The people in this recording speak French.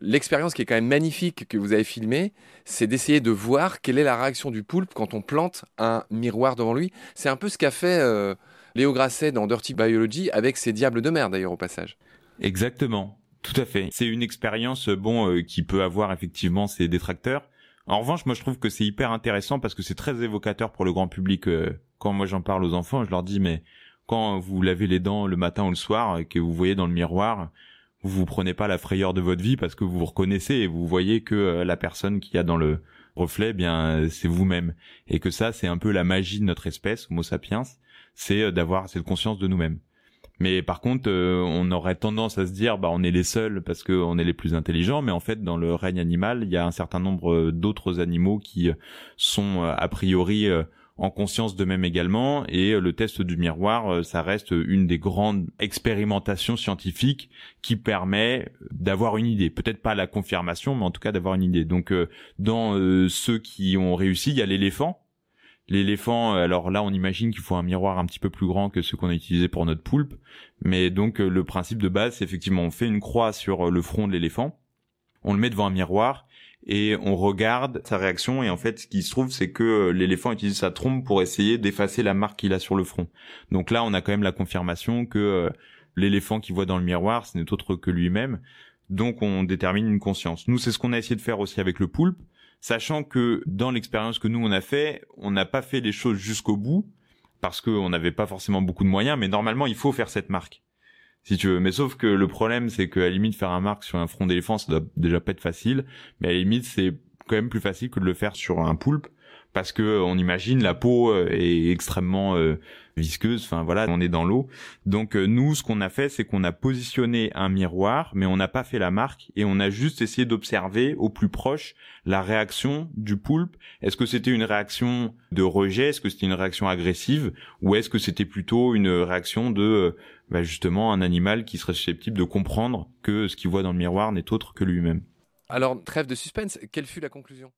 l'expérience qui est quand même magnifique que vous avez filmée, c'est d'essayer de voir quelle est la réaction du poulpe quand on plante un miroir devant lui. C'est un peu ce qu'a fait euh, Léo Grasset dans Dirty Biology avec ses diables de mer d'ailleurs au passage. Exactement. Tout à fait. C'est une expérience bon euh, qui peut avoir effectivement ses détracteurs. En revanche, moi je trouve que c'est hyper intéressant parce que c'est très évocateur pour le grand public. Euh, quand moi j'en parle aux enfants, je leur dis mais quand vous lavez les dents le matin ou le soir et que vous voyez dans le miroir, vous vous prenez pas la frayeur de votre vie parce que vous vous reconnaissez et vous voyez que euh, la personne qui a dans le reflet, eh bien c'est vous-même et que ça c'est un peu la magie de notre espèce, Homo sapiens, c'est euh, d'avoir cette conscience de nous-mêmes. Mais par contre, euh, on aurait tendance à se dire, bah, on est les seuls parce qu'on est les plus intelligents. Mais en fait, dans le règne animal, il y a un certain nombre d'autres animaux qui sont a priori en conscience d'eux-mêmes également. Et euh, le test du miroir, euh, ça reste une des grandes expérimentations scientifiques qui permet d'avoir une idée. Peut-être pas la confirmation, mais en tout cas d'avoir une idée. Donc euh, dans ceux qui ont réussi, il y a l'éléphant. L'éléphant, alors là, on imagine qu'il faut un miroir un petit peu plus grand que ce qu'on a utilisé pour notre poulpe. Mais donc le principe de base, c'est effectivement on fait une croix sur le front de l'éléphant, on le met devant un miroir et on regarde sa réaction et en fait ce qui se trouve c'est que l'éléphant utilise sa trompe pour essayer d'effacer la marque qu'il a sur le front. Donc là on a quand même la confirmation que euh, l'éléphant qui voit dans le miroir ce n'est autre que lui-même. Donc on détermine une conscience. Nous c'est ce qu'on a essayé de faire aussi avec le poulpe, sachant que dans l'expérience que nous on a fait, on n'a pas fait les choses jusqu'au bout parce qu'on n'avait pas forcément beaucoup de moyens, mais normalement il faut faire cette marque si tu veux. Mais sauf que le problème, c'est qu'à la limite, faire un marque sur un front d'éléphant, ça doit déjà pas être facile. Mais à la limite, c'est quand même plus facile que de le faire sur un poulpe parce que on imagine la peau euh, est extrêmement euh, visqueuse. Enfin voilà, on est dans l'eau. Donc euh, nous, ce qu'on a fait, c'est qu'on a positionné un miroir, mais on n'a pas fait la marque et on a juste essayé d'observer au plus proche la réaction du poulpe. Est-ce que c'était une réaction de rejet? Est-ce que c'était une réaction agressive? Ou est-ce que c'était plutôt une réaction de bah, justement un animal qui serait susceptible de comprendre que ce qu'il voit dans le miroir n'est autre que lui-même? Alors, trêve de suspense, quelle fut la conclusion?